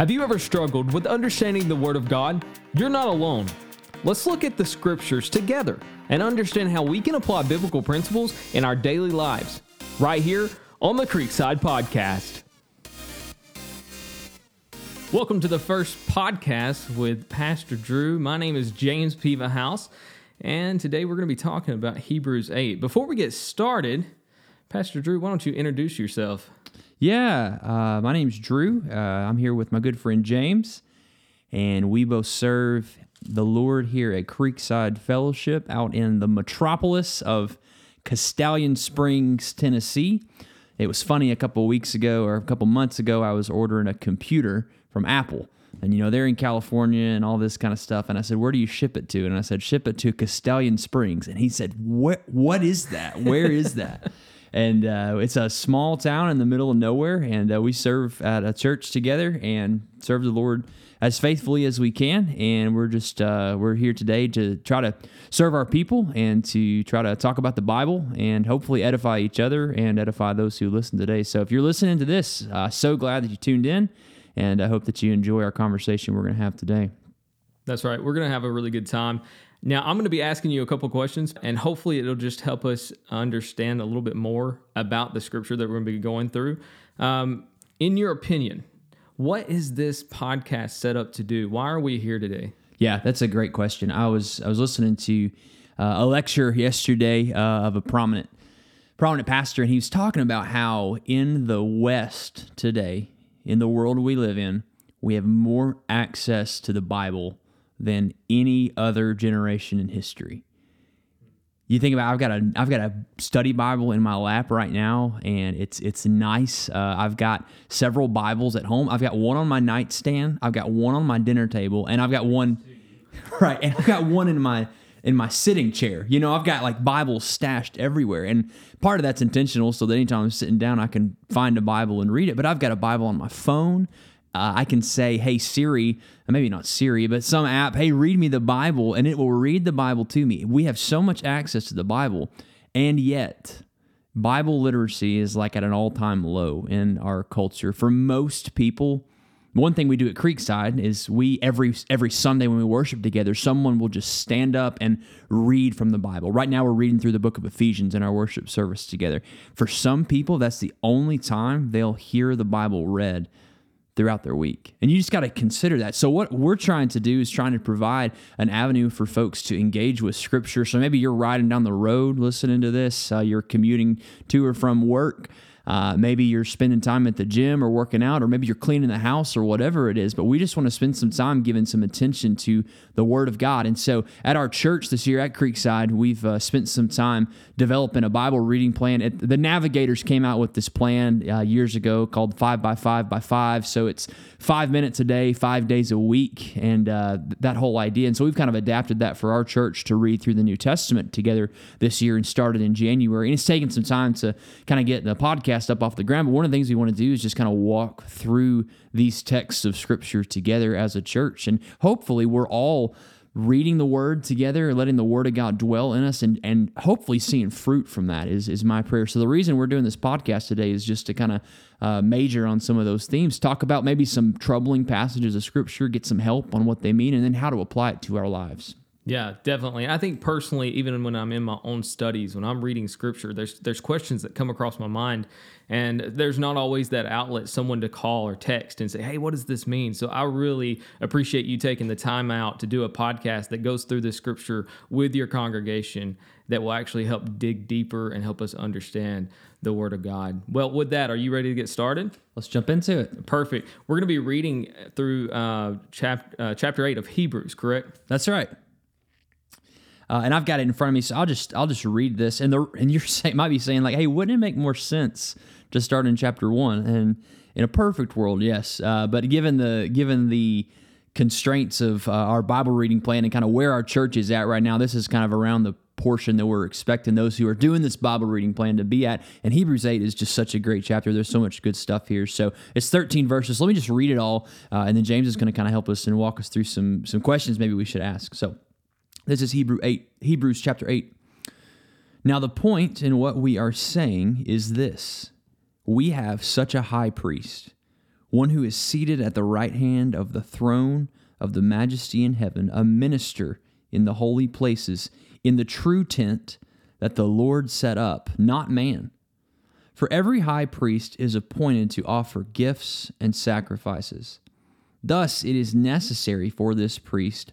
Have you ever struggled with understanding the Word of God? You're not alone. Let's look at the scriptures together and understand how we can apply biblical principles in our daily lives. Right here on the Creekside Podcast. Welcome to the first podcast with Pastor Drew. My name is James Piva House, and today we're going to be talking about Hebrews 8. Before we get started, Pastor Drew, why don't you introduce yourself? Yeah, uh, my name's Drew. Uh, I'm here with my good friend James, and we both serve the Lord here at Creekside Fellowship out in the metropolis of Castalian Springs, Tennessee. It was funny a couple weeks ago or a couple months ago, I was ordering a computer from Apple. And you know, they're in California and all this kind of stuff. And I said, Where do you ship it to? And I said, Ship it to Castalian Springs. And he said, What what is that? Where is that? and uh, it's a small town in the middle of nowhere and uh, we serve at a church together and serve the lord as faithfully as we can and we're just uh, we're here today to try to serve our people and to try to talk about the bible and hopefully edify each other and edify those who listen today so if you're listening to this uh, so glad that you tuned in and i hope that you enjoy our conversation we're going to have today That's right. We're going to have a really good time. Now, I'm going to be asking you a couple questions, and hopefully, it'll just help us understand a little bit more about the scripture that we're going to be going through. Um, in your opinion, what is this podcast set up to do? Why are we here today? Yeah, that's a great question. I was I was listening to uh, a lecture yesterday uh, of a prominent prominent pastor, and he was talking about how in the West today, in the world we live in, we have more access to the Bible than any other generation in history. You think about I've got a I've got a study Bible in my lap right now, and it's it's nice. Uh, I've got several Bibles at home. I've got one on my nightstand. I've got one on my dinner table, and I've got one right, and I've got one in my in my sitting chair. You know, I've got like Bibles stashed everywhere, and part of that's intentional, so that anytime I'm sitting down, I can find a Bible and read it. But I've got a Bible on my phone. Uh, I can say, "Hey Siri," maybe not Siri, but some app, "Hey, read me the Bible," and it will read the Bible to me. We have so much access to the Bible, and yet Bible literacy is like at an all-time low in our culture. For most people, one thing we do at Creekside is we every every Sunday when we worship together, someone will just stand up and read from the Bible. Right now we're reading through the book of Ephesians in our worship service together. For some people, that's the only time they'll hear the Bible read throughout their week. And you just got to consider that. So what we're trying to do is trying to provide an avenue for folks to engage with scripture. So maybe you're riding down the road listening to this, uh, you're commuting to or from work. Uh, maybe you're spending time at the gym or working out, or maybe you're cleaning the house or whatever it is. But we just want to spend some time giving some attention to the Word of God. And so at our church this year at Creekside, we've uh, spent some time developing a Bible reading plan. It, the Navigators came out with this plan uh, years ago called Five by Five by Five. So it's five minutes a day, five days a week, and uh, that whole idea. And so we've kind of adapted that for our church to read through the New Testament together this year and started in January. And it's taken some time to kind of get the podcast up off the ground. But one of the things we want to do is just kind of walk through these texts of Scripture together as a church. And hopefully, we're all reading the word together, letting the word of God dwell in us, and and hopefully seeing fruit from that is is my prayer. So the reason we're doing this podcast today is just to kind of uh, major on some of those themes, talk about maybe some troubling passages of scripture, get some help on what they mean, and then how to apply it to our lives. Yeah, definitely. I think personally, even when I'm in my own studies, when I'm reading scripture, there's there's questions that come across my mind, and there's not always that outlet, someone to call or text and say, "Hey, what does this mean?" So I really appreciate you taking the time out to do a podcast that goes through the scripture with your congregation that will actually help dig deeper and help us understand the Word of God. Well, with that, are you ready to get started? Let's jump into it. Perfect. We're going to be reading through uh, chap- uh, chapter eight of Hebrews, correct? That's right. Uh, and I've got it in front of me, so I'll just I'll just read this. And the and you're saying might be saying like, hey, wouldn't it make more sense to start in chapter one? And in a perfect world, yes. Uh, but given the given the constraints of uh, our Bible reading plan and kind of where our church is at right now, this is kind of around the portion that we're expecting those who are doing this Bible reading plan to be at. And Hebrews 8 is just such a great chapter. There's so much good stuff here. So it's 13 verses. Let me just read it all, uh, and then James is going to kind of help us and walk us through some some questions maybe we should ask. So this is Hebrew 8, Hebrews chapter 8. Now the point in what we are saying is this. We have such a high priest one who is seated at the right hand of the throne of the majesty in heaven, a minister in the holy places, in the true tent that the Lord set up, not man. For every high priest is appointed to offer gifts and sacrifices. Thus, it is necessary for this priest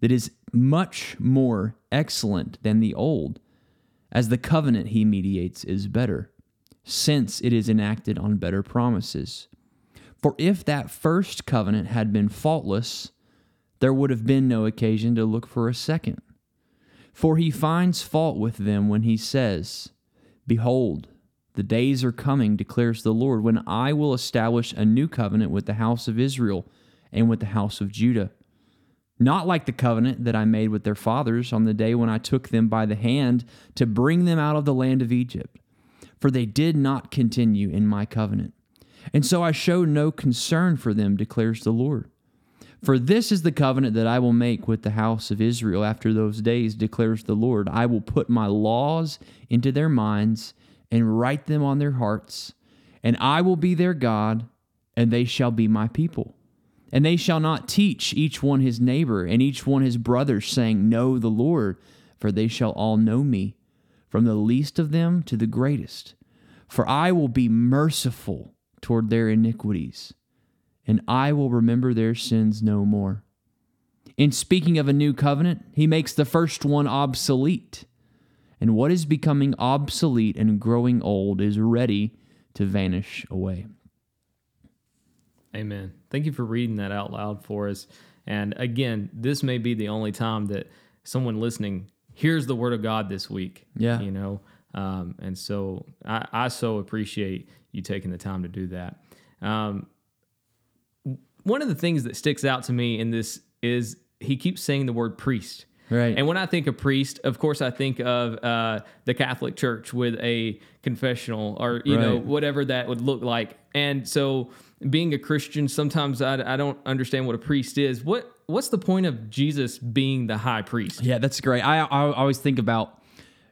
that is much more excellent than the old, as the covenant he mediates is better, since it is enacted on better promises. For if that first covenant had been faultless, there would have been no occasion to look for a second. For he finds fault with them when he says, Behold, the days are coming, declares the Lord, when I will establish a new covenant with the house of Israel and with the house of Judah. Not like the covenant that I made with their fathers on the day when I took them by the hand to bring them out of the land of Egypt, for they did not continue in my covenant. And so I show no concern for them, declares the Lord. For this is the covenant that I will make with the house of Israel after those days, declares the Lord. I will put my laws into their minds and write them on their hearts, and I will be their God, and they shall be my people. And they shall not teach each one his neighbor and each one his brother, saying, Know the Lord, for they shall all know me, from the least of them to the greatest. For I will be merciful toward their iniquities, and I will remember their sins no more. In speaking of a new covenant, he makes the first one obsolete. And what is becoming obsolete and growing old is ready to vanish away. Amen. Thank you for reading that out loud for us. And again, this may be the only time that someone listening hears the word of God this week. Yeah. You know, um, and so I, I, so appreciate you taking the time to do that. Um, one of the things that sticks out to me in this is he keeps saying the word priest. Right. And when I think of priest, of course, I think of uh, the Catholic Church with a confessional or, you right. know, whatever that would look like. And so being a Christian, sometimes I, I don't understand what a priest is. What What's the point of Jesus being the high priest? Yeah, that's great. I, I always think about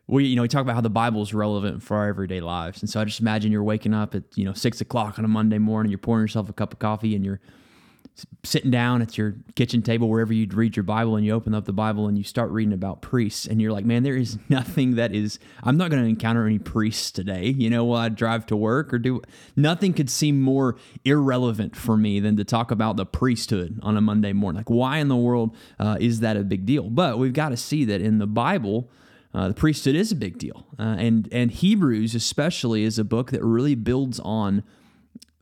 we you know we talk about how the Bible is relevant for our everyday lives, and so I just imagine you're waking up at you know six o'clock on a Monday morning, you're pouring yourself a cup of coffee, and you're sitting down at your kitchen table wherever you'd read your bible and you open up the bible and you start reading about priests and you're like man there is nothing that is i'm not going to encounter any priests today. You know while i drive to work or do nothing could seem more irrelevant for me than to talk about the priesthood on a monday morning. Like why in the world uh, is that a big deal? But we've got to see that in the bible uh, the priesthood is a big deal. Uh, and and hebrews especially is a book that really builds on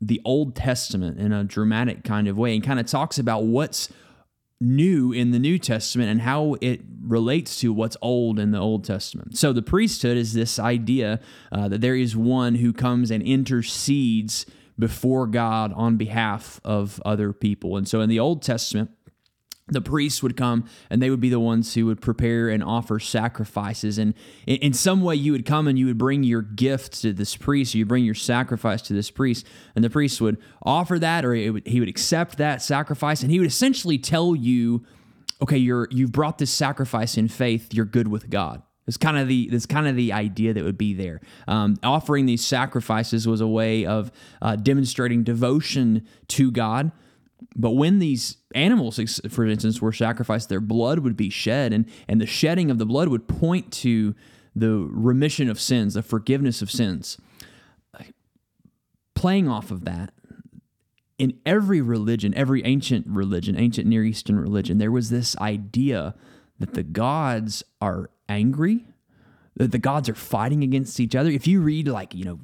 the Old Testament in a dramatic kind of way and kind of talks about what's new in the New Testament and how it relates to what's old in the Old Testament. So the priesthood is this idea uh, that there is one who comes and intercedes before God on behalf of other people. And so in the Old Testament, the priests would come and they would be the ones who would prepare and offer sacrifices. And in, some way, you would come and you would bring your gift to this priest, you bring your sacrifice to this priest, and the priest would offer that, or he would accept that sacrifice, and he would essentially tell you, "Okay, you're you've brought this sacrifice in faith. You're good with God." It's kind of the it's kind of the idea that would be there. Um, offering these sacrifices was a way of uh, demonstrating devotion to God. But when these animals, for instance, were sacrificed, their blood would be shed, and, and the shedding of the blood would point to the remission of sins, the forgiveness of sins. Playing off of that, in every religion, every ancient religion, ancient Near Eastern religion, there was this idea that the gods are angry, that the gods are fighting against each other. If you read, like, you know,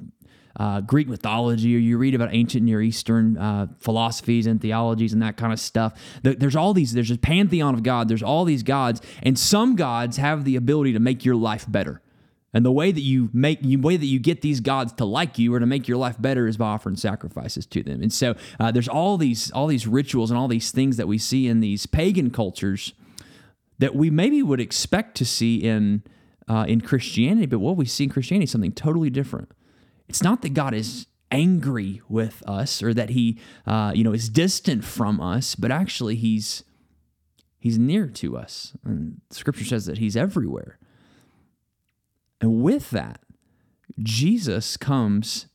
uh, Greek mythology or you read about ancient Near Eastern uh, philosophies and theologies and that kind of stuff. There's all these, there's a pantheon of God, there's all these gods, and some gods have the ability to make your life better. And the way that you make, the way that you get these gods to like you or to make your life better is by offering sacrifices to them. And so uh, there's all these all these rituals and all these things that we see in these pagan cultures that we maybe would expect to see in uh, in Christianity, but what we see in Christianity is something totally different. It's not that God is angry with us or that He uh, you know is distant from us, but actually He's He's near to us, and Scripture says that He's everywhere. And with that, Jesus comes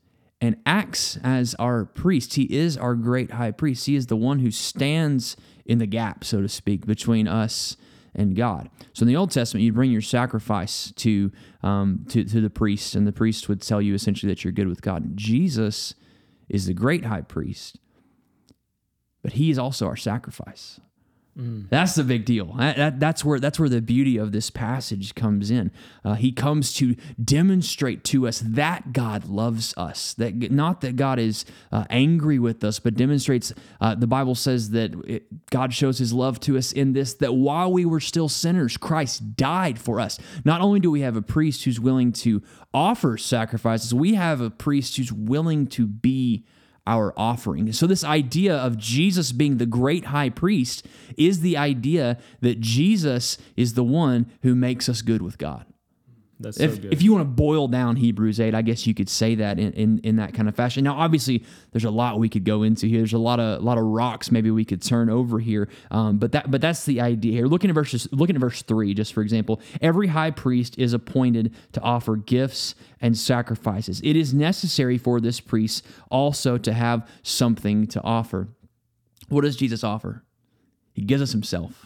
and acts as our priest. He is our great high priest. He is the one who stands in the gap, so to speak, between us and God. So in the Old Testament, you'd bring your sacrifice to, um, to, to the priest, and the priest would tell you essentially that you're good with God. Jesus is the great high priest, but he is also our sacrifice. Mm. That's the big deal. That, that, that's where that's where the beauty of this passage comes in. Uh, he comes to demonstrate to us that God loves us. That not that God is uh, angry with us, but demonstrates. Uh, the Bible says that it, God shows His love to us in this: that while we were still sinners, Christ died for us. Not only do we have a priest who's willing to offer sacrifices, we have a priest who's willing to be our offering. So, this idea of Jesus being the great high priest is the idea that Jesus is the one who makes us good with God. That's if, so good. If you want to boil down Hebrews 8, I guess you could say that in, in, in, that kind of fashion. Now, obviously, there's a lot we could go into here. There's a lot of a lot of rocks maybe we could turn over here. Um, but that but that's the idea here. Looking at verses looking at verse three, just for example, every high priest is appointed to offer gifts and sacrifices. It is necessary for this priest also to have something to offer. What does Jesus offer? He gives us himself.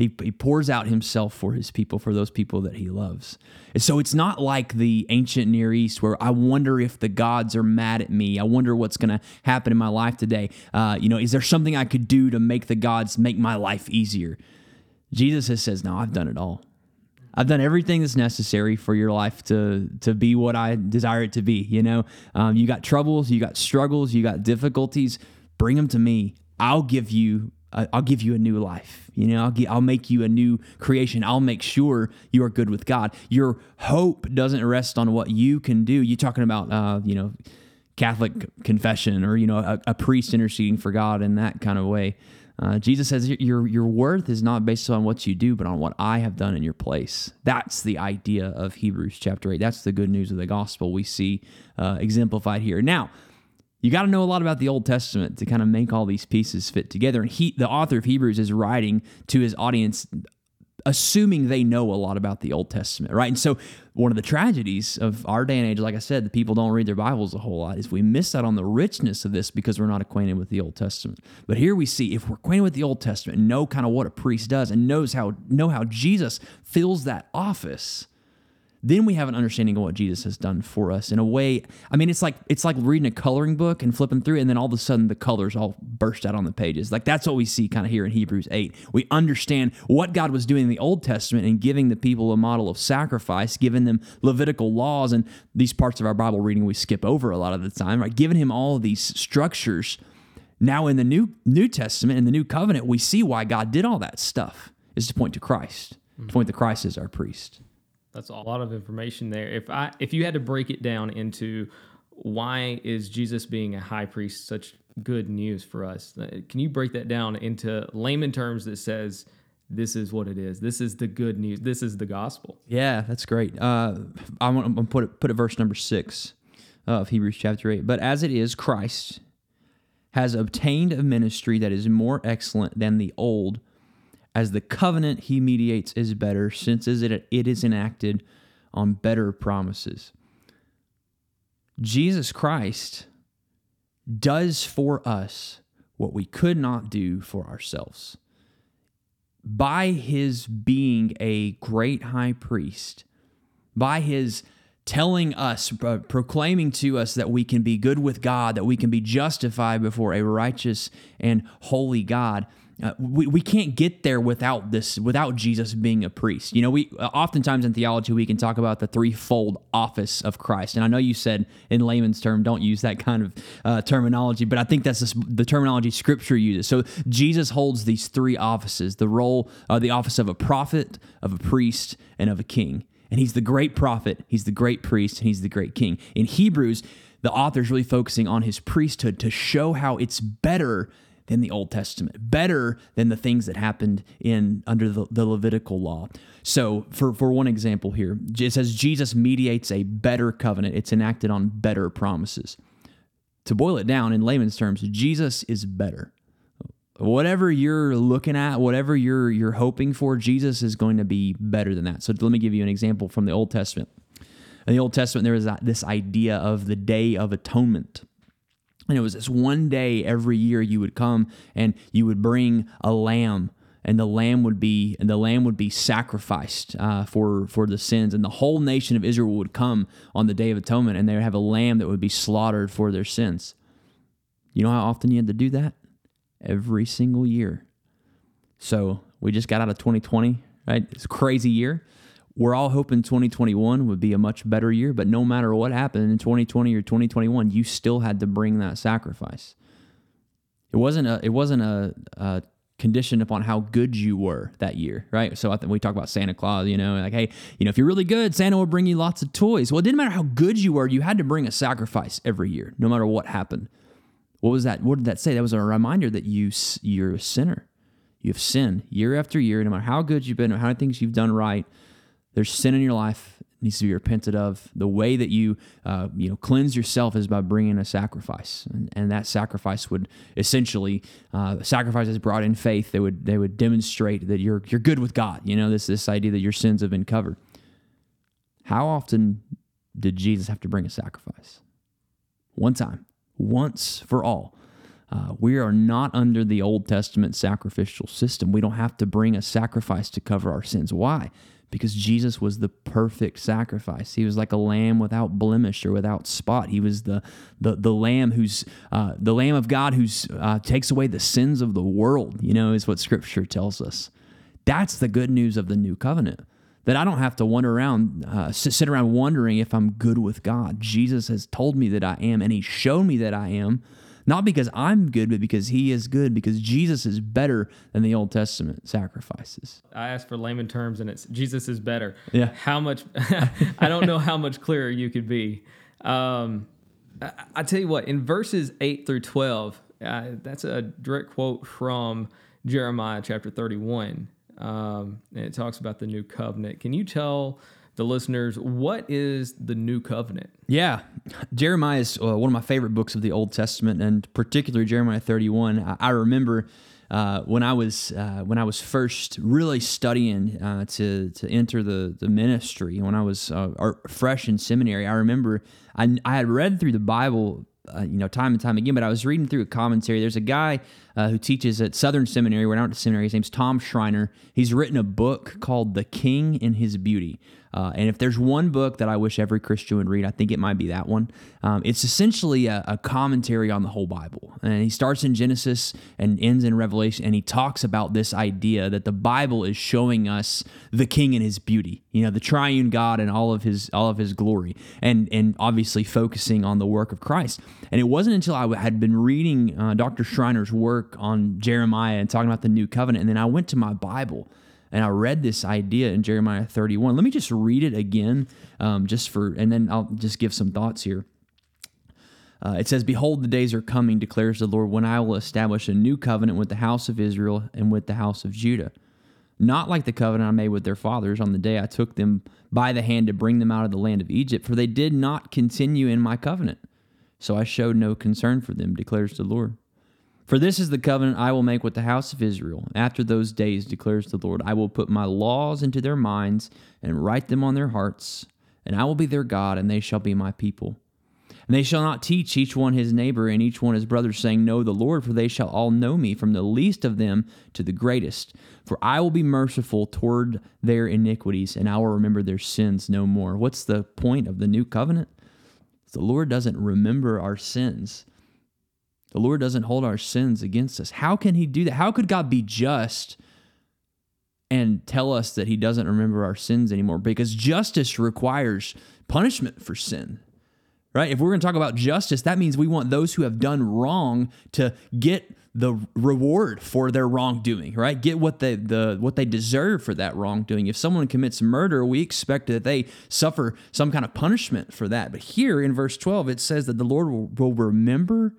He, he pours out himself for his people, for those people that he loves. And so it's not like the ancient Near East where I wonder if the gods are mad at me. I wonder what's going to happen in my life today. Uh, you know, is there something I could do to make the gods make my life easier? Jesus has says, No, I've done it all. I've done everything that's necessary for your life to to be what I desire it to be. You know, um, you got troubles, you got struggles, you got difficulties. Bring them to me. I'll give you I'll give you a new life. You know, I'll, I'll make you a new creation. I'll make sure you are good with God. Your hope doesn't rest on what you can do. You're talking about, uh, you know, Catholic confession or, you know, a, a, priest interceding for God in that kind of way. Uh, Jesus says your, your worth is not based on what you do, but on what I have done in your place. That's the idea of Hebrews chapter 8. That's the good news of the gospel we see uh, exemplified here. Now, you got to know a lot about the Old Testament to kind of make all these pieces fit together. And he, the author of Hebrews, is writing to his audience, assuming they know a lot about the Old Testament, right? And so, one of the tragedies of our day and age, like I said, the people don't read their Bibles a whole lot, is we miss out on the richness of this because we're not acquainted with the Old Testament. But here we see, if we're acquainted with the Old Testament, know kind of what a priest does, and knows how know how Jesus fills that office then we have an understanding of what Jesus has done for us in a way. I mean, it's like it's like reading a coloring book and flipping through, and then all of a sudden the colors all burst out on the pages. Like that's what we see kind of here in Hebrews 8. We understand what God was doing in the Old Testament and giving the people a model of sacrifice, giving them Levitical laws, and these parts of our Bible reading we skip over a lot of the time, right? Giving him all these structures. Now in the New New Testament, in the New Covenant, we see why God did all that stuff is to point to Christ, mm-hmm. to point to Christ as our priest. That's a lot of information there. If I if you had to break it down into why is Jesus being a high priest such good news for us? Uh, can you break that down into layman terms that says this is what it is. This is the good news. This is the gospel. Yeah, that's great. Uh, I want to put it, put it verse number six of Hebrews chapter eight. But as it is, Christ has obtained a ministry that is more excellent than the old as the covenant he mediates is better, since it is enacted on better promises. Jesus Christ does for us what we could not do for ourselves. By his being a great high priest, by his telling us, uh, proclaiming to us that we can be good with God, that we can be justified before a righteous and holy God, uh, we, we can't get there without this without jesus being a priest. You know we uh, oftentimes in theology we can talk about the threefold office of christ. And i know you said in layman's term don't use that kind of uh, terminology but i think that's the, the, terminology scripture uses. So jesus holds these three offices the role uh, the office of a prophet of a priest and of a king. And he's the great prophet, he's the great priest, and he's the great king. In Hebrews, the author's really focusing on his priesthood to show how it's better than the Old Testament, better than the things that happened in under the, the Levitical law. So, for, for one example here, it says Jesus mediates a better covenant. It's enacted on better promises. To boil it down in layman's terms, Jesus is better. Whatever you're looking at, whatever you're you're hoping for, Jesus is going to be better than that. So let me give you an example from the Old Testament. In the Old Testament, there was this idea of the Day of Atonement. And it was this one day every year you would come and you would bring a lamb and the lamb would be and the lamb would be sacrificed uh, for for the sins. And the whole nation of israel would come on the day of atonement and they would have a lamb that would be slaughtered for their sins. You know how often you had to do that? Every single year. So we just got out of 2020 right? It's a crazy year we're all hoping 2021 would be a much better year, but no matter what happened in 2020 or 2021, you still had to bring that sacrifice. It wasn't a it wasn't a, a condition upon how good you were that year, right? So I think we talk about Santa Claus, you know, like, hey, you know, if you're really good, Santa will bring you lots of toys. Well, it didn't matter how good you were, you had to bring a sacrifice every year, no matter what happened. What was that? What did that say? That was a reminder that you you're a sinner. You have sinned year after year, no matter how good you've been, or how many things you've done right there's sin in your life needs to be repented of. The way that you uh, you know cleanse yourself is by bringing a sacrifice, and, and that sacrifice would essentially uh, sacrifices brought in faith. They would they would demonstrate that you're you're good with God. You know this this idea that your sins have been covered. How often did Jesus have to bring a sacrifice? One time, once for all. Uh, we are not under the Old Testament sacrificial system. We don't have to bring a sacrifice to cover our sins. Why? Because Jesus was the perfect sacrifice. He was like a lamb without blemish or without spot. He was the the, the lamb who's uh, the lamb of God who uh, takes away the sins of the world. You know, is what Scripture tells us. That's the good news of the new covenant. That I don't have to wander around, uh, sit around wondering if I'm good with God. Jesus has told me that I am, and He showed me that I am not because I'm good, but because He is good, because Jesus is better than the Old Testament sacrifices. I asked for layman terms, and it's Jesus is better. Yeah. How much? I don't know how much clearer you could be. Um, I, I, tell you what, in verses eight through twelve, uh, that's a direct quote from Jeremiah chapter thirty-one. Um, and it talks about the new covenant. Can you tell? The listeners, what is the new covenant? Yeah, Jeremiah is uh, one of my favorite books of the Old Testament, and particularly Jeremiah 31. I, I remember uh, when I was uh, when I was first really studying uh, to to enter the the ministry when I was uh, fresh in seminary. I remember I, I had read through the Bible uh, you know, time and time again. But I was reading through a commentary. There's a guy uh, who teaches at Southern Seminary. I went to seminary, his name's Tom Schreiner. He's written a book called "The King in His Beauty." Uh, and if there's one book that I wish every Christian would read, I think it might be that one. Um, it's essentially a, a, commentary on the whole Bible. And he starts in Genesis and ends in Revelation, and he talks about this idea that the Bible is showing us the King in his beauty, you know, the triune God and all of his all of his glory, and and obviously focusing on the work of Christ. And it wasn't until I had been reading uh, Dr. Schreiner's work on Jeremiah and talking about the new covenant, and then I went to my Bible and I read this idea in Jeremiah 31. Let me just read it again, um, just for, and then I'll just give some thoughts here. Uh, it says, Behold, the days are coming, declares the Lord, when I will establish a new covenant with the house of Israel and with the house of Judah. Not like the covenant I made with their fathers on the day I took them by the hand to bring them out of the land of Egypt, for they did not continue in my covenant. So I showed no concern for them, declares the Lord. For this is the covenant I will make with the house of Israel. After those days, declares the Lord, I will put my laws into their minds and write them on their hearts, and I will be their God, and they shall be my people. And they shall not teach each one his neighbor and each one his brother, saying, Know the Lord, for they shall all know me, from the least of them to the greatest. For I will be merciful toward their iniquities, and I will remember their sins no more. What's the point of the new covenant? The Lord doesn't remember our sins. The Lord doesn't hold our sins against us. How can He do that? How could God be just and tell us that He doesn't remember our sins anymore? Because justice requires punishment for sin. right? If we're going to talk about justice, that means we want those who have done wrong to get the reward for their wrongdoing, right? Get what they the what they deserve for that wrongdoing. If someone commits murder, we expect that they suffer some kind of punishment for that. But here in verse 12 it says that the Lord will, will remember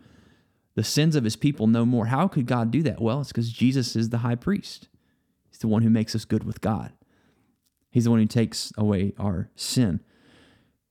the sins of his people no more. How could God do that? Well, it's because Jesus is the high priest. He's the one who makes us good with God. He's the one who takes away our sin.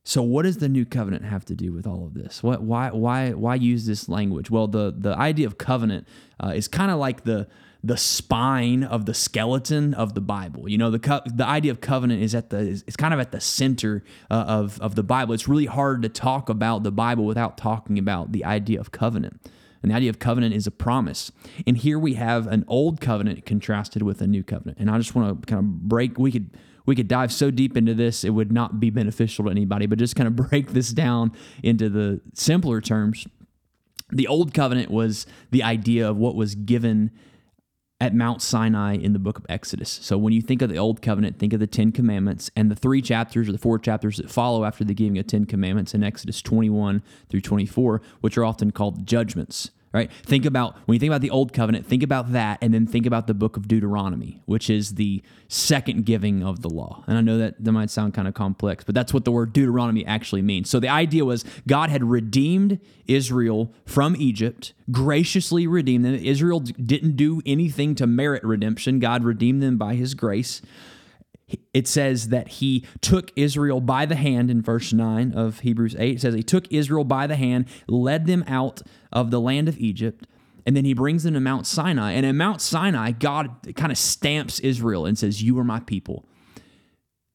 So what does the new covenant have to do with all of this? What why why why use this language? Well, the the idea of covenant uh, is kind of like the the spine of the skeleton of the Bible. You know, the co- the idea of covenant is at the it's kind of at the center uh, of of the Bible. It's really hard to talk about the Bible without talking about the idea of covenant. And the idea of covenant is a promise. And here we have an old covenant contrasted with a new covenant. And I just want to kind of break we could we could dive so deep into this, it would not be beneficial to anybody, but just kind of break this down into the simpler terms. The old covenant was the idea of what was given at Mount Sinai in the book of Exodus. So when you think of the Old Covenant, think of the Ten Commandments and the three chapters or the four chapters that follow after the giving of Ten Commandments in Exodus 21 through 24, which are often called judgments right? Think about when you think about the old covenant, think about that, and then think about the book of Deuteronomy, which is the second giving of the law. And I know that that might sound kind of complex, but that's what the word Deuteronomy actually means. So the idea was God had redeemed Israel from Egypt, graciously redeemed them. Israel didn't do anything to merit redemption, God redeemed them by his grace it says that he took Israel by the hand in verse 9 of Hebrews 8. It says he took Israel by the hand, led them out of the land of Egypt, and then he brings them to Mount Sinai. And at Mount Sinai, God kind of stamps Israel and says, You are my people.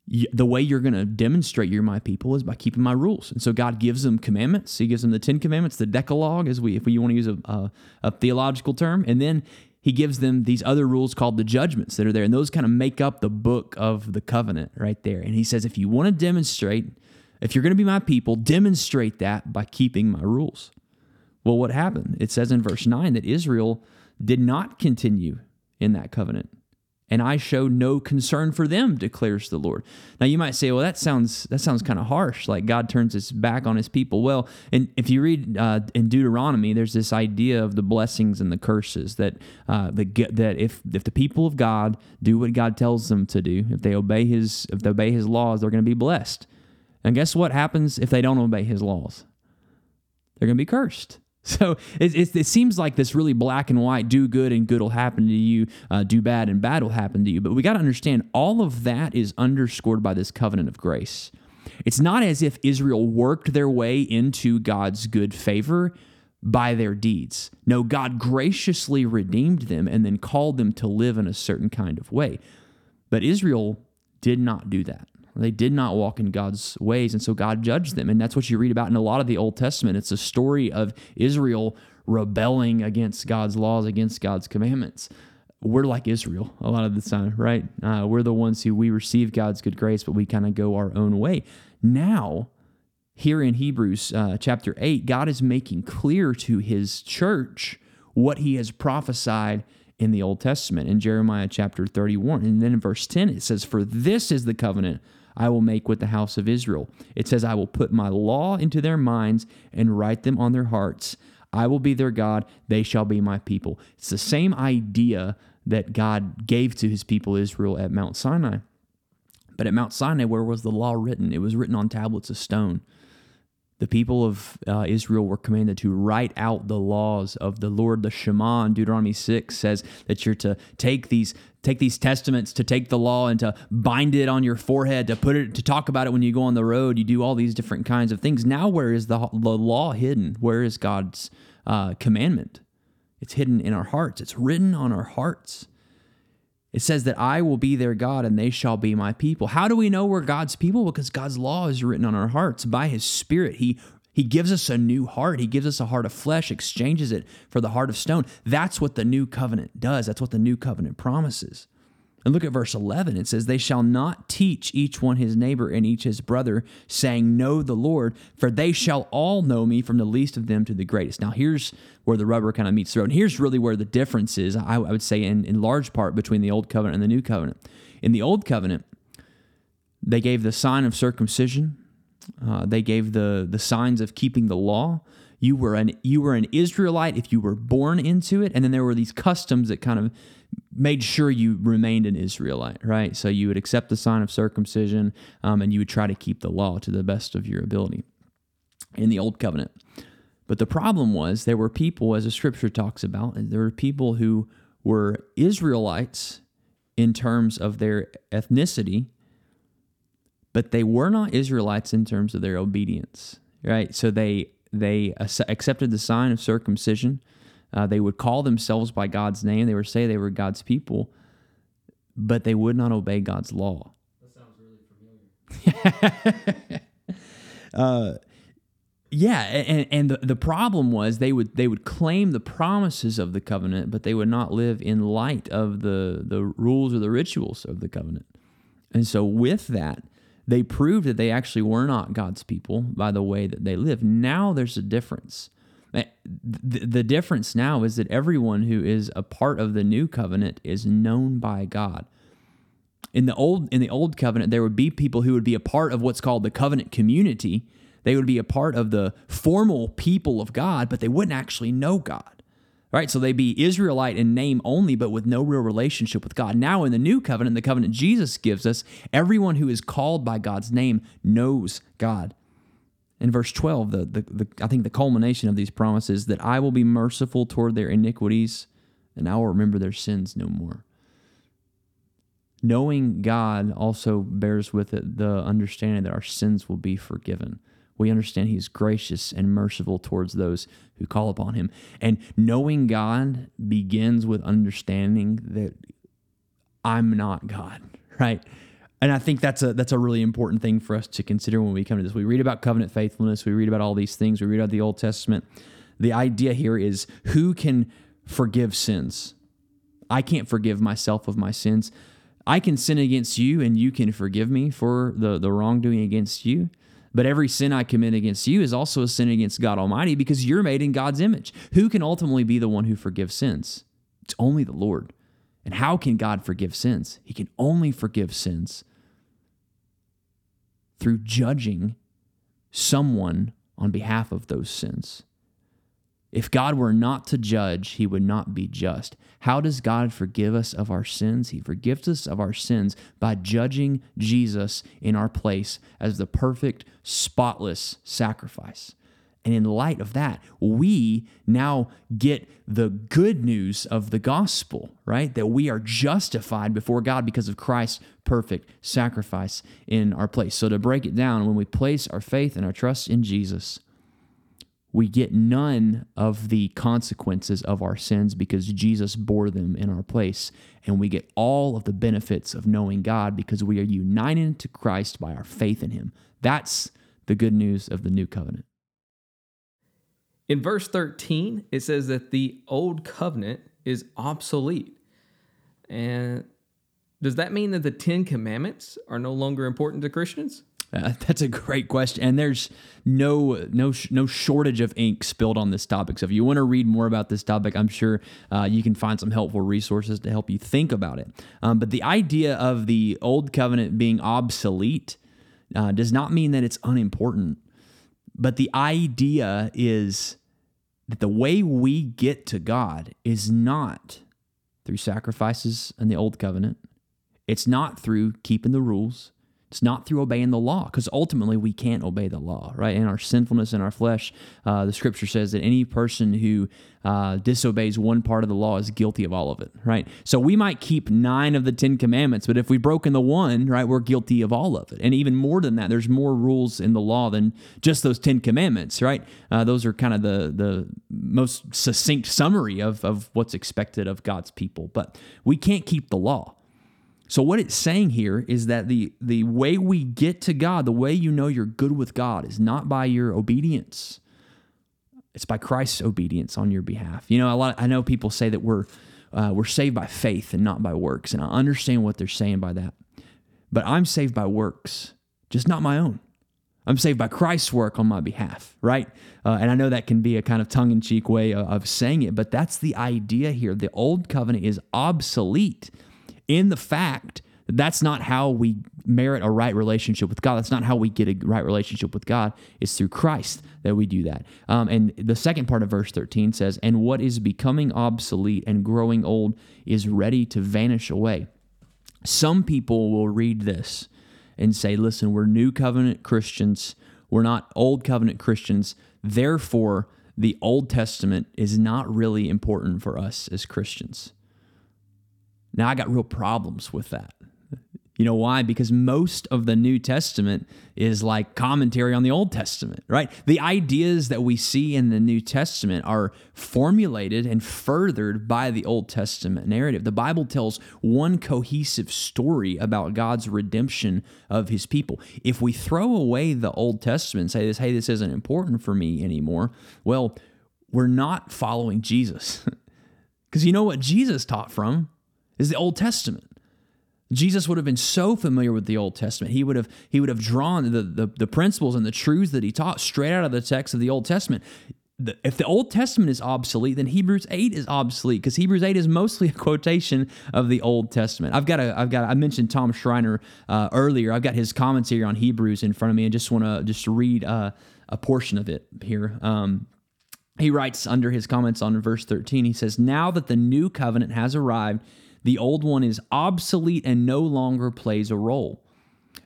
The way you're going to demonstrate you're my people is by keeping my rules. And so God gives them commandments. He gives them the Ten Commandments, the Decalogue, as we, if we want to use a, a, a theological term. And then he gives them these other rules called the judgments that are there. And those kind of make up the book of the covenant right there. And he says, if you want to demonstrate, if you're going to be my people, demonstrate that by keeping my rules. Well, what happened? It says in verse 9 that Israel did not continue in that covenant and I show no concern for them, declares the Lord. Now you might say, well, that sounds that sounds kind of harsh, like God turns his back on his people. Well, and if you read uh, in Deuteronomy, there's this idea of the blessings and the curses that uh, that that if if the people of God do what God tells them to do, if they obey his if they obey his laws, they're going to be blessed. And guess what happens if they don't obey his laws? They're going to be cursed. So it, it, it, seems like this really black and white do good and good will happen to you, uh, do bad and bad will happen to you. But we got to understand all of that is underscored by this covenant of grace. It's not as if Israel worked their way into God's good favor by their deeds. No, God graciously redeemed them and then called them to live in a certain kind of way. But Israel did not do that. They did not walk in God's ways, and so God judged them. And that's what you read about in a lot of the Old Testament. It's a story of Israel rebelling against God's laws, against God's commandments. We're like Israel a lot of the time, right? Uh, we're the ones who we receive God's good grace, but we kind of go our own way. Now, here in Hebrews uh, chapter 8, God is making clear to his church what he has prophesied in the Old Testament in Jeremiah chapter 31. And then in verse 10, it says, For this is the covenant I will make with the house of Israel. It says, I will put my law into their minds and write them on their hearts. I will be their God, they shall be my people. It's the same idea that God gave to his people Israel at Mount Sinai. But at Mount Sinai, where was the law written? It was written on tablets of stone the people of uh, Israel were commanded to write out the laws of the Lord. The Shema in Deuteronomy 6 says that you're to take these take these testaments to take the law and to bind it on your forehead to put it to talk about it when you go on the road you do all these different kinds of things now where is the, the law hidden where is god's uh, commandment it's hidden in our hearts it's written on our hearts it says that I will be their God and they shall be my people. How do we know we're God's people? Because God's law is written on our hearts. By his spirit, he he gives us a new heart. He gives us a heart of flesh, exchanges it for the heart of stone. That's what the new covenant does. That's what the new covenant promises. And look at verse 11. It says, They shall not teach each one his neighbor and each his brother, saying, Know the Lord, for they shall all know me from the least of them to the greatest. Now, here's where the rubber kind of meets the road. And here's really where the difference is, I, would say, in, in large part between the Old Covenant and the New Covenant. In the Old Covenant, they gave the sign of circumcision Uh, they gave the the signs of keeping the law. You were an you were an Israelite if you were born into it, and then there were these customs that kind of made sure you remained an Israelite, right? So you would accept the sign of circumcision, um, and you would try to keep the law to the best of your ability in the old covenant. But the problem was there were people, as the scripture talks about, there were people who were Israelites in terms of their ethnicity, but they were not Israelites in terms of their obedience, right? So they they accepted the sign of circumcision. Uh, they would call themselves by God's name. They would say they were God's people, but they would not obey God's law. That sounds really familiar. uh, yeah, and, and the, the problem was they would they would claim the promises of the covenant, but they would not live in light of the the rules or the rituals of the covenant. And so with that, they proved that they actually were not God's people by the way that they live. Now there's a difference. Eh, the difference now is that everyone who is a part of the new covenant is known by God. In the old in the old covenant, there would be people who would be a part of what's called the covenant community they would be a part of the formal people of God, but they wouldn't actually know God. Right? So they'd be Israelite in name only, but with no real relationship with God. Now, in the new covenant, the covenant Jesus gives us, everyone who is called by God's name knows God. In verse 12, the, the, the, I think the culmination of these promises that I will be merciful toward their iniquities and I will remember their sins no more. Knowing God also bears with it the understanding that our sins will be forgiven we understand he's gracious and merciful towards those who call upon him. And knowing God begins with understanding that I'm not God, right? And I think that's a that's a really important thing for us to consider when we come to this. We read about covenant faithfulness, we read about all these things, we read about the Old Testament. The idea here is who can forgive sins? I can't forgive myself of my sins. I can sin against you and you can forgive me for the, the wrongdoing against you. But every sin I commit against you is also a sin against God Almighty because you're made in God's image. Who can ultimately be the one who forgives sins? It's only the Lord. And how can God forgive sins? He can only forgive sins through judging someone on behalf of those sins. If God were not to judge, he would not be just. How does God forgive us of our sins? He forgives us of our sins by judging Jesus in our place as the perfect, spotless sacrifice. And in light of that, we now get the good news of the gospel, right? That we are justified before God because of Christ's perfect sacrifice in our place. So, to break it down, when we place our faith and our trust in Jesus, we get none of the consequences of our sins because Jesus bore them in our place. And we get all of the benefits of knowing God because we are united to Christ by our faith in Him. That's the good news of the new covenant. In verse 13, it says that the old covenant is obsolete. And does that mean that the Ten Commandments are no longer important to Christians? Uh, that's a great question, and there's no no no shortage of ink spilled on this topic. So if you want to read more about this topic, I'm sure uh, you can find some helpful resources to help you think about it. Um, but the idea of the old covenant being obsolete uh, does not mean that it's unimportant. But the idea is that the way we get to God is not through sacrifices in the old covenant. It's not through keeping the rules. It's not through obeying the law, because ultimately we can't obey the law, right? In our sinfulness in our flesh, uh, the scripture says that any person who uh, disobeys one part of the law is guilty of all of it, right? So we might keep nine of the Ten Commandments, but if we've broken the one, right, we're guilty of all of it. And even more than that, there's more rules in the law than just those Ten Commandments, right? Uh, those are kind of the the most succinct summary of of what's expected of God's people. But we can't keep the law. So what it's saying here is that the the way we get to God, the way you know you're good with God is not by your obedience. It's by Christ's obedience on your behalf. You know, a lot I know people say that we're uh, we're saved by faith and not by works, and I understand what they're saying by that. But I'm saved by works, just not my own. I'm saved by Christ's work on my behalf, right? Uh, and I know that can be a kind of tongue in cheek way of, of saying it, but that's the idea here. The old covenant is obsolete in the fact that That's not how we merit a right relationship with God. That's not how we get a right relationship with God. It's through Christ that we do that. Um, and the second part of verse 13 says, And what is becoming obsolete and growing old is ready to vanish away. Some people will read this and say, Listen, we're new covenant Christians. We're not old covenant Christians. Therefore, the Old Testament is not really important for us as Christians. Now, I got real problems with that. You know why? Because most of the New Testament is like commentary on the Old Testament, right? The ideas that we see in the New Testament are formulated and furthered by the Old Testament narrative. The Bible tells one cohesive story about God's redemption of his people. If we throw away the Old Testament and say this, hey, this isn't important for me anymore, well, we're not following Jesus. Because you know what Jesus taught from is the Old Testament. Jesus would have been so familiar with the Old Testament. He would have he would have drawn the, the, the principles and the truths that he taught straight out of the text of the Old Testament. If the Old Testament is obsolete, then Hebrews 8 is obsolete because Hebrews 8 is mostly a quotation of the Old Testament. I've got a, I've got, I mentioned Tom Schreiner uh, earlier. I've got his commentary on Hebrews in front of me and just want to just read uh, a portion of it here. Um, he writes under his comments on verse 13, he says, Now that the new covenant has arrived, the old one is obsolete and no longer plays a role.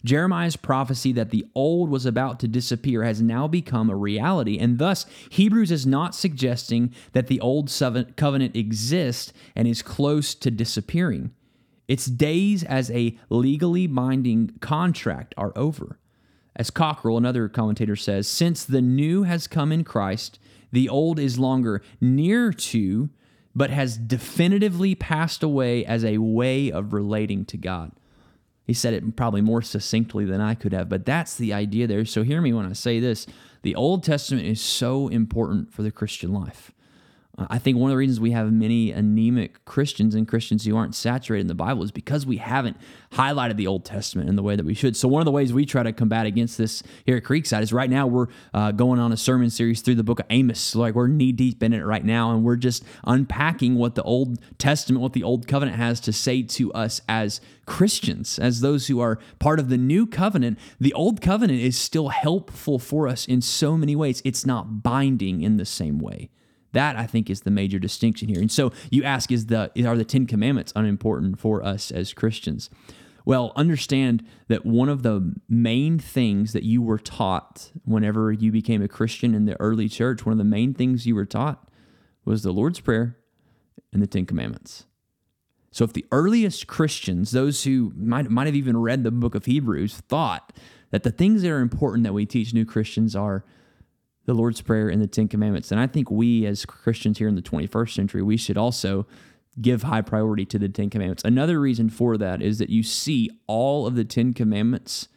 Jeremiah's prophecy that the old was about to disappear has now become a reality, and thus Hebrews is not suggesting that the old covenant exists and is close to disappearing. Its days as a legally binding contract are over. As Cockerill, another commentator, says, since the new has come in Christ, the old is longer near to but has definitively passed away as a way of relating to God. He said it probably more succinctly than I could have, but that's the idea there. So hear me when I say this. The Old Testament is so important for the Christian life. I think one of the reasons we have many anemic Christians and Christians who aren't saturated in the Bible is because we haven't highlighted the Old Testament in the way that we should. So, one of the ways we try to combat against this here at Creekside is right now we're uh, going on a sermon series through the book of Amos. Like, we're knee deep in it right now, and we're just unpacking what the Old Testament, what the Old Covenant has to say to us as Christians, as those who are part of the new covenant. The Old Covenant is still helpful for us in so many ways, it's not binding in the same way. That I think is the major distinction here. And so you ask, is the are the Ten Commandments unimportant for us as Christians? Well, understand that one of the main things that you were taught whenever you became a Christian in the early church, one of the main things you were taught was the Lord's Prayer and the Ten Commandments. So if the earliest Christians, those who might, might have even read the book of Hebrews, thought that the things that are important that we teach new Christians are the Lord's Prayer and the Ten Commandments. And I think we, as Christians here in the 21st century, we should also give high priority to the Ten Commandments. Another reason for that is that you see all of the Ten Commandments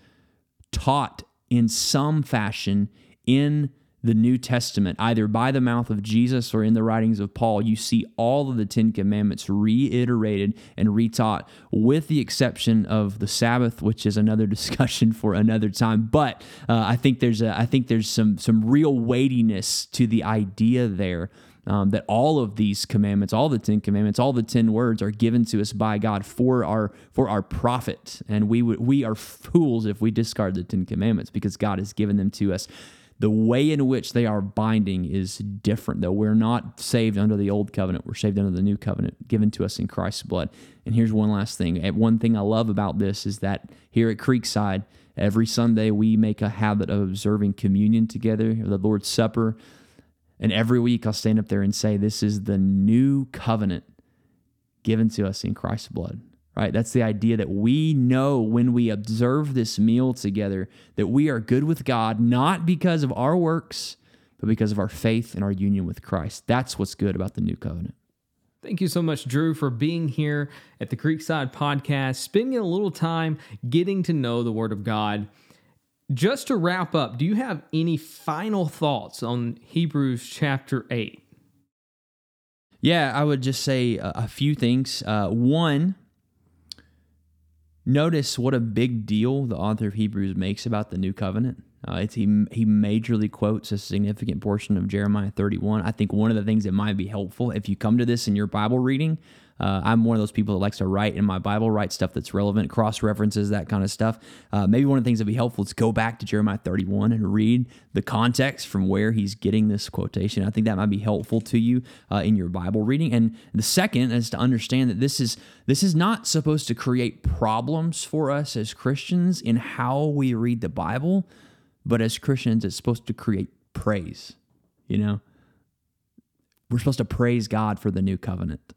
taught in some fashion in the New Testament, either by the mouth of Jesus or in the writings of Paul, you see all of the Ten Commandments reiterated and retaught, with the exception of the Sabbath, which is another discussion for another time. But uh, I think there's a, I think there's some some real weightiness to the idea there. Um, that all of these commandments, all the Ten Commandments, all the ten words are given to us by God for our for our profit, and we we are fools if we discard the Ten Commandments because God has given them to us the way in which they are binding is different, though. We're not saved under the old covenant, we're saved under the new covenant given to us in Christ's blood. And here's one last thing. One thing I love about this is that here at Creekside, every Sunday we make a habit of observing communion together, the Lord's Supper. And every week I'll stand up there and say, This is the new covenant given to us in Christ's blood right? That's the idea that we know when we observe this meal together that we are good with God, not because of our works, but because of our faith and our union with Christ. That's what's good about the new covenant. Thank you so much, Drew, for being here at the Creekside Podcast, spending a little time getting to know the Word of God. Just to wrap up, do you have any final thoughts on Hebrews chapter 8? Yeah, I would just say a, few things. Uh, one, Notice what a big deal the author of Hebrews makes about the new covenant. Uh, it's, he, he majorly quotes a significant portion of Jeremiah 31. I think one of the things that might be helpful if you come to this in your Bible reading, Uh, I'm one of those people that likes to write in my Bible, write stuff that's relevant, cross references, that kind of stuff. Uh, maybe one of the things that'd be helpful is go back to Jeremiah 31 and read the context from where he's getting this quotation. I think that might be helpful to you uh, in your Bible reading. And the second is to understand that this is this is not supposed to create problems for us as Christians in how we read the Bible, but as Christians, it's supposed to create praise. You know, we're supposed to praise God for the new covenant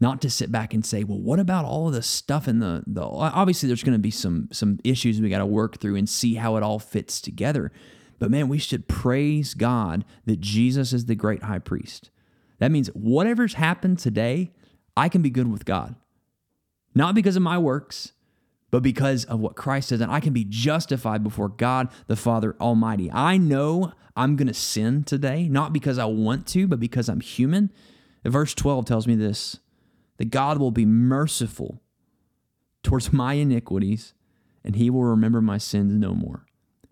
not to sit back and say, well, what about all of the stuff in the, the obviously there's going to be some some issues we got to work through and see how it all fits together. But man, we should praise God that Jesus is the great high priest. That means whatever's happened today, I can be good with God. Not because of my works, but because of what Christ has done. I can be justified before God the Father Almighty. I know I'm going to sin today, not because I want to, but because I'm human. Verse 12 tells me this that God will be merciful towards my iniquities and he will remember my sins no more.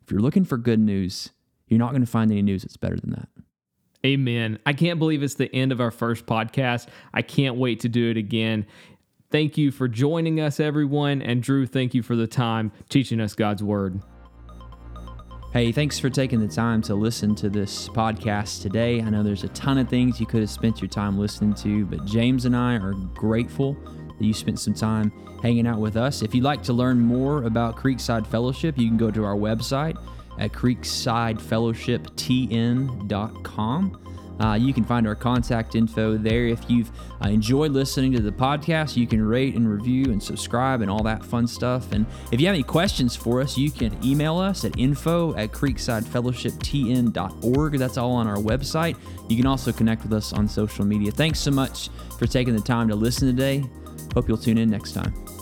If you're looking for good news, you're not going to find any news that's better than that. Amen. I can't believe it's the end of our first podcast. I can't wait to do it again. Thank you for joining us, everyone. And Drew, thank you for the time teaching us God's word. Hey, thanks for taking the time to listen to this podcast today. I know there's a ton of things you could have spent your time listening to, but James and I are grateful that you spent some time hanging out with us. If you'd like to learn more about Creekside Fellowship, you can go to our website at creeksidefellowshiptn.com. Uh, you can find our contact info there. If you've uh, enjoyed listening to the podcast, you can rate and review and subscribe and all that fun stuff. And if you have any questions for us, you can email us at info at creeksidefellowshiptn.org. That's all on our website. You can also connect with us on social media. Thanks so much for taking the time to listen today. Hope you'll tune in next time.